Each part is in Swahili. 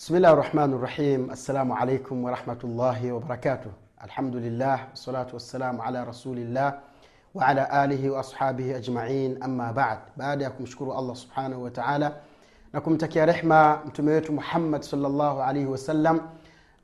bismillahi rahmani rahim assalamu alaikum warahmatullahi wabarakatuh alhamdulillah wassalatu wassalamu ala rasulillah waala alihi waashabihi ajmain amma bad baada ya kumshukuru allah subhanahu wataala na kumtakia rehma mtume wetu muhammad salllahu alaihi wasallam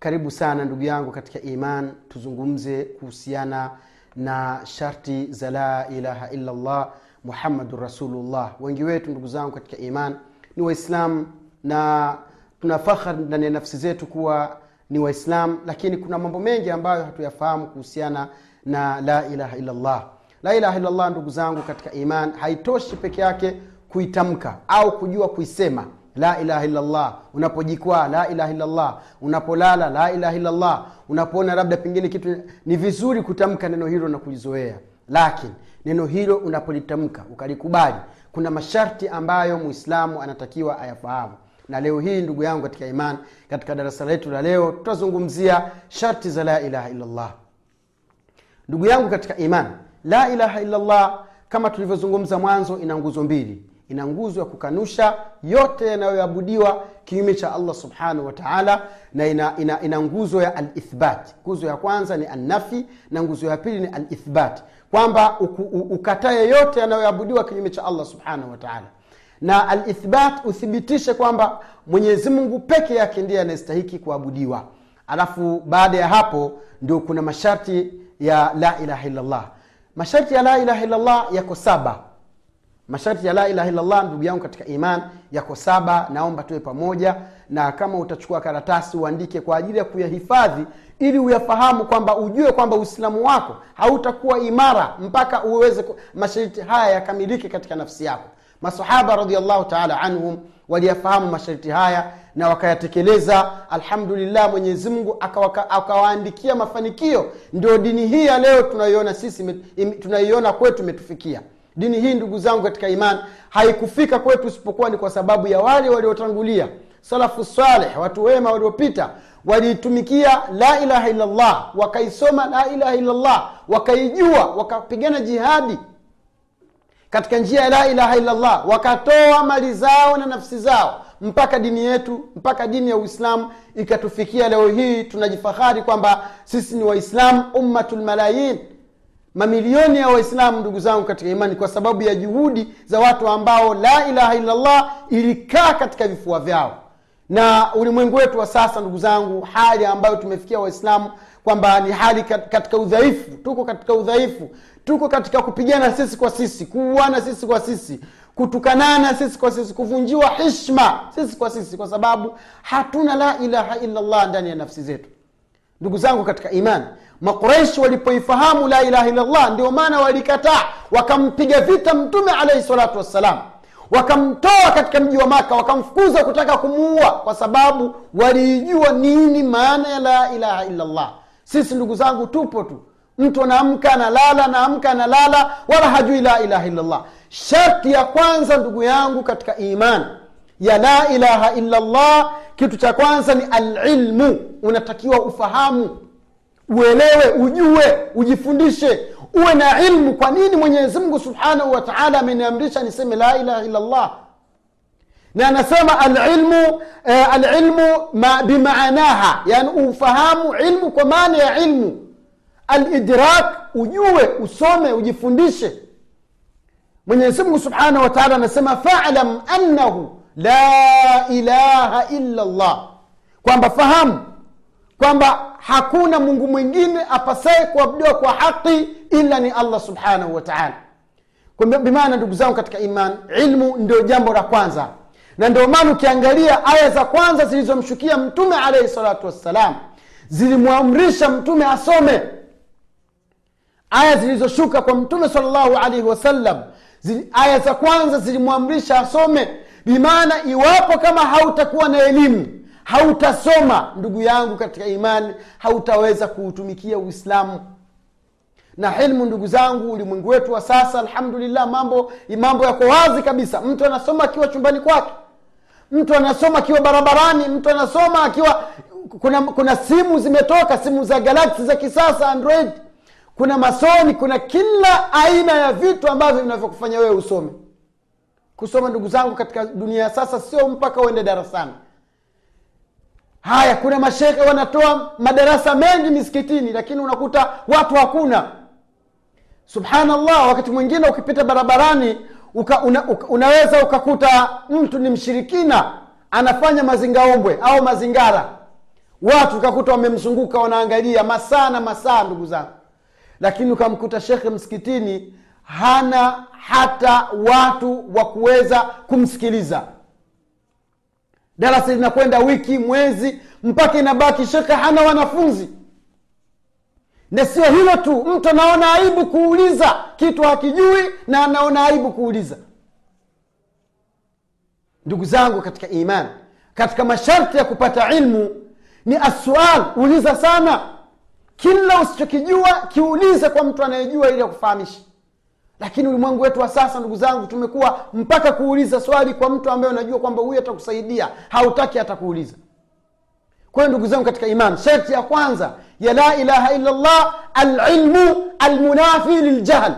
karibu sana ndugu yangu katika iman tuzungumze kuhusiana na sharti za la ilaha illallah muhammadun rasulullah wengi wetu ndugu zangu katika iman ni waislamu na tuna fahari ndani ya nafsi zetu kuwa ni waislam lakini kuna mambo mengi ambayo hatuyafahamu kuhusiana na la ilaha illallah. La ilaha illallah ndugu zangu katika iman haitoshi peke yake kuitamka au kujua kuisema la ilaha illallah. Unapojikwaa la ilaha illallah. Unapolala la ilaha illallah. Unapoona labda pengine kitu ni vizuri kutamka neno hilo na kulizoea. Lakini neno hilo unapolitamka ukalikubali kuna masharti ambayo muislamu anatakiwa ayafahamu na leo hii ndugu yangu katika iman katika darasa letu la leo tutazungumzia sharti za la ilaha illallah. Ndugu yangu katika iman la ilaha illallah kama tulivyozungumza mwanzo ina nguzo mbili. Ina nguzo ya kukanusha yote yanayoabudiwa kinyume cha allah subhanahu wataala na ina, ina, ina nguzo ya alithbat. Nguzo ya kwanza ni annafi na nguzo ya pili ni alithbat. Kwamba ukatae yote yanayoabudiwa kinyume cha allah subhanahu wataala na alithbat uthibitishe kwamba mwenyezi mungu peke yake ndiye anayestahiki kuabudiwa. Alafu baada ya hapo ndio kuna masharti ya la ilaha illallah. Masharti ya la ilaha illallah yako saba. Masharti ya la ilaha illallah ndugu yangu katika iman yako saba. Naomba tuwe pamoja na kama utachukua karatasi uandike kwa ajili ya kuyahifadhi ili uyafahamu kwamba ujue kwamba uislamu wako hautakuwa imara mpaka uweze masharti haya yakamilike katika nafsi yako masahaba radiallahu taala anhum waliyafahamu masharti haya na wakayatekeleza. Alhamdulillah mwenyezimngu akawaandikia mafanikio. Ndio dini hii ya leo tunaiona sisi tunaiona kwetu imetufikia. Dini hii ndugu zangu katika iman haikufika kwetu isipokuwa ni kwa sababu ya wale waliotangulia. Salafu saleh watu wema waliopita waliitumikia la ilaha illallah wakaisoma la ilaha illallah wakaijua wakapigana jihadi katika njia ya la ilaha illallah wakatoa mali zao na nafsi zao mpaka dini yetu mpaka dini ya uislamu ikatufikia. Leo hii tunajifahari kwamba sisi ni waislamu ummatulmalayin mamilioni ya waislamu ndugu zangu katika imani kwa sababu ya juhudi za watu ambao la ilaha illallah ilikaa katika vifua vyao. Na ulimwengu wetu wa sasa ndugu zangu hali ambayo tumefikia waislamu kwamba ni hali katika udhaifu tuko katika udhaifu tuko katika kupigana sisi kwa sisi kuuana sisi kwa sisi kutukanana sisi kwa sisi kuvunjiwa hishma sisi kwa sisi kwa sababu hatuna la ilaha illallah ndani ya nafsi zetu. Ndugu zangu katika imani makuraishi walipoifahamu la ilaha illallah ndio maana walikataa wakampiga vita mtume alaihi salatu wassalam. Wakamtoa katika mji wa maka wakamfukuza kutaka kumuua kwa sababu waliijua nini maana ya la ilaha illallah. Sisi ndugu zangu tupo tu mtu anaamka analala anaamka analala wala hajui la ilaha illallah. Sharti ya kwanza ndugu yangu katika iman ya la ilaha illallah kitu cha kwanza ni alilmu. Unatakiwa ufahamu uelewe ujue ujifundishe. Uwe na ilmu. Kwa nini mwenyezi mungu subhanahu wa taala ameniamrisha niseme la ilaha illallah? Na anasema alilmu eh, alilmu ma, bimaanaha yani ufahamu ilmu kwa maana ya ilmu alidrak ujue usome ujifundishe. Mwenyezi mungu subhanahu wa taala anasema falam annahu la ilaha illa llah kwamba fahamu kwamba hakuna mungu mwingine apasaye kuabudiwa kwa haqi ila ni allah subhanahu wa taala. Bimaana ndugu zangu katika iman ilmu ndio jambo la kwanza. Na ndio maana ukiangalia aya za kwanza zilizomshukia mtume alaihi salatu wassalam zilimwamrisha mtume asome aya zilizoshuka kwa mtume salllahu alaihi wasallam aya za kwanza zilimwamrisha asome. Bimaana iwapo kama hautakuwa na elimu hautasoma ndugu yangu katika imani hautaweza kuutumikia uislamu. Na hilmu ndugu zangu ulimwengu wetu wa sasa alhamdulillah mambo mambo yako wazi kabisa. Mtu anasoma akiwa chumbani kwake mtu anasoma akiwa barabarani mtu anasoma akiwa kuna kuna simu zimetoka simu za galaksi za kisasa android kuna masoni kuna kila aina ya vitu ambavyo vinavyokufanya wewe usome. Kusoma ndugu zangu katika dunia sasa sio mpaka uende darasani. Haya kuna mashekhe wanatoa madarasa mengi misikitini lakini unakuta watu hakuna. Subhanallah wakati mwingine ukipita barabarani uka, una, uka, unaweza ukakuta mtu ni mshirikina anafanya mazingaombwe au mazingara. Watu ukakuta wamemzunguka wanaangalia masaa na masaa ndugu zangu lakini ukamkuta shekhe msikitini hana hata watu wa kuweza kumsikiliza. Darasa linakwenda wiki mwezi mpaka inabaki shekhe hana wanafunzi. Na sio hilo tu mtu anaona aibu kuuliza kitu hakijui na anaona aibu kuuliza. Ndugu zangu katika imani katika masharti ya kupata ilmu ni aswal uliza sana kila usichokijua kiulize kwa mtu anayejua ili akufahamisha lakini ulimwengu wetu wa sasa ndugu zangu tumekuwa mpaka kuuliza swali kwa mtu ambaye unajua kwamba huyu atakusaidia hautaki atakuuliza kwa hiyo ndugu zangu katika iman sharti ya kwanza ya la ilaha illa llah alilmu almunafi liljahl.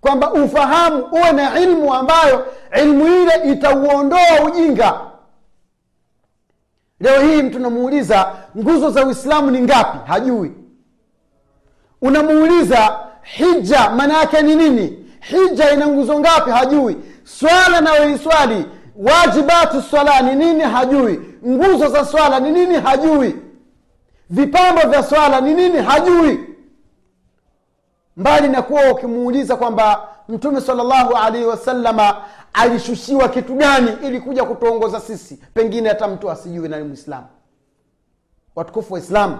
Kwamba ufahamu uwe na ilmu ambayo ilmu ile itauondoa ujinga leo hii mtu unamuuliza nguzo za uislamu ni ngapi? Hajui. Unamuuliza hija maana yake ni nini? Hija ina nguzo ngapi? Hajui. Swala nayoiswali wajibatu swala ni nini? Hajui. Nguzo za swala ni nini? Hajui. Vipambo vya swala ni nini? Hajui. Mbali na kuwa ukimuuliza kwamba mtume salllahu alaihi wasalama alishushiwa kitu gani ili kuja kutuongoza sisi? Pengine hata mtu asijui nani mwislamu watukufu wa islamu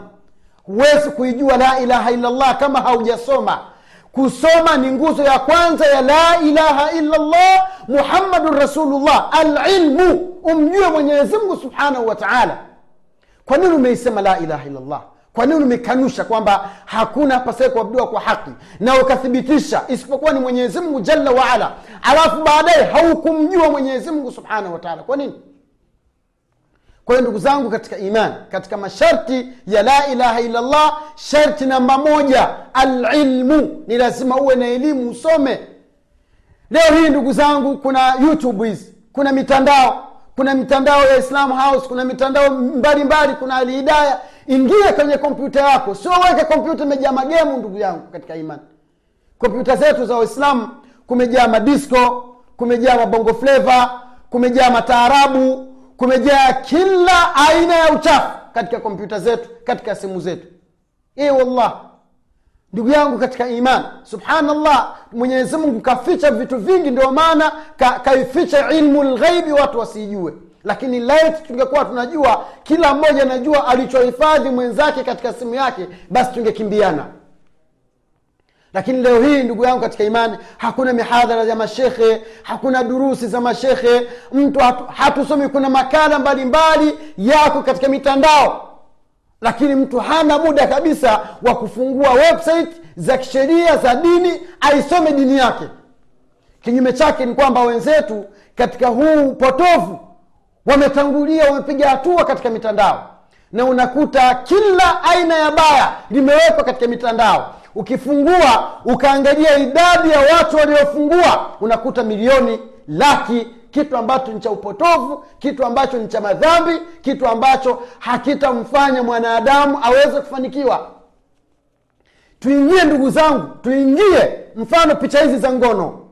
huwezi kuijua la ilaha illallah kama haujasoma. Kusoma ni nguzo ya kwanza ya la ilaha illallah muhammadun rasulullah. Alilmu umjue mwenyezimngu subhanahu wa taala. Kwa nini umeisema la ilaha illallah kwa nini umekanusha kwamba hakuna pasae kuabudiwa kwa haki? Na ukathibitisha isipokuwa ni mwenyezi mungu jalla waala alafu baadaye haukumjua mwenyezi mungu subhanahu wataala kwa nini? Kwa hiyo ndugu zangu katika imani katika masharti ya la ilaha illallah sharti namba moja alilmu. Ni lazima uwe na elimu usome. Leo hii ndugu zangu kuna youtube hizi kuna mitandao. Kuna mitandao ya islam house kuna mitandao mbalimbali mbali, kuna alhidaya ingia kwenye kompyuta yako. Sio weke kompyuta imejaa magemu ndugu yangu katika imani. Kompyuta zetu za waislamu kumejaa madisco kumejaa mabongo fleva kumejaa mataarabu kumejaa kila aina ya uchafu katika kompyuta zetu katika simu zetu. E wallah. Ndugu yangu katika iman subhanallah. Mwenyezi mungu kaficha vitu vingi ndio maana ka, kaificha ilmu lghaibi watu wasijue lakini light tungekuwa tunajua kila mmoja anajua alichohifadhi mwenzake katika simu yake basi tungekimbiana. Lakini leo hii ndugu yangu katika imani hakuna mihadhara ya mashekhe hakuna durusi za mashekhe mtu hatu, hatusomi kuna makala mbalimbali yako katika mitandao. Lakini mtu hana muda kabisa wa kufungua website za kisheria za dini aisome dini yake. Kinyume chake ni kwamba wenzetu katika huu upotovu wametangulia wamepiga hatua katika mitandao. Na unakuta kila aina ya baya limewekwa katika mitandao. Ukifungua ukaangalia idadi ya watu waliofungua unakuta milioni laki kitu ambacho ni cha upotovu kitu ambacho ni cha madhambi kitu ambacho hakitamfanya mwanadamu aweze kufanikiwa. Tuingie ndugu zangu tuingie. Mfano picha hizi za ngono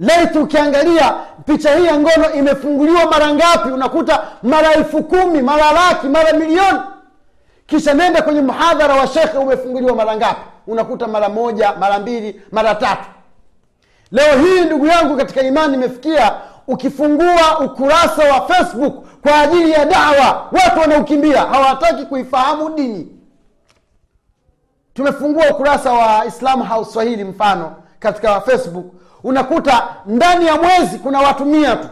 laiti ukiangalia picha hii ya ngono imefunguliwa mara ngapi unakuta mara elfu kumi mara laki mara milioni. Kisha nenda kwenye mhadhara wa shekhe umefunguliwa mara ngapi? Unakuta mara moja mara mbili mara tatu. Leo hii ndugu yangu katika imani imefikia ukifungua ukurasa wa facebook kwa ajili ya dawa watu wanaukimbia hawataki kuifahamu dini. Tumefungua ukurasa wa islam house swahili mfano katika facebook unakuta ndani ya mwezi kuna watu mia tu.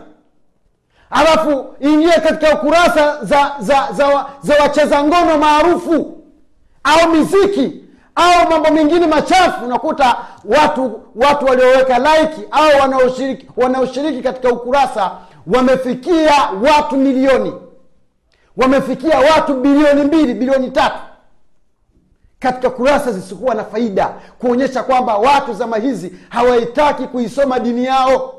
Alafu ingie katika kurasa za za za, za wacheza ngono maarufu au miziki au mambo mengine machafu. Unakuta watu watu walioweka laiki au wanaoshiriki wanaoshiriki katika ukurasa wamefikia watu milioni. Wamefikia watu bilioni mbili bilioni tatu katika kurasa zisizokuwa na faida kuonyesha kwamba watu zama hizi hawaitaki kuisoma dini yao.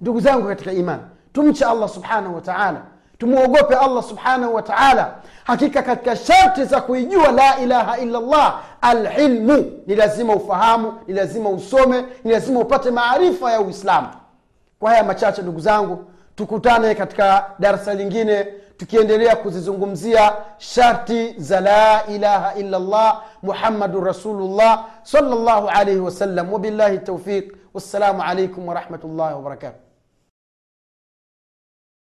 Ndugu zangu katika imani tumche allah subhanahu wataala tumwogope allah subhanahu wa taala. Hakika katika sharti za kuijua la ilaha illallah alilmu ni lazima ufahamu ni lazima usome ni lazima upate maarifa ya uislamu. Kwa haya machache ndugu zangu tukutane katika darasa lingine tukiendelea kuzizungumzia sharti za la ilaha illallah muhammadun rasulullah salllahu alaihi wasallam wabillahi taufiq wassalamu alaikum warahmatullahi wabarakatuh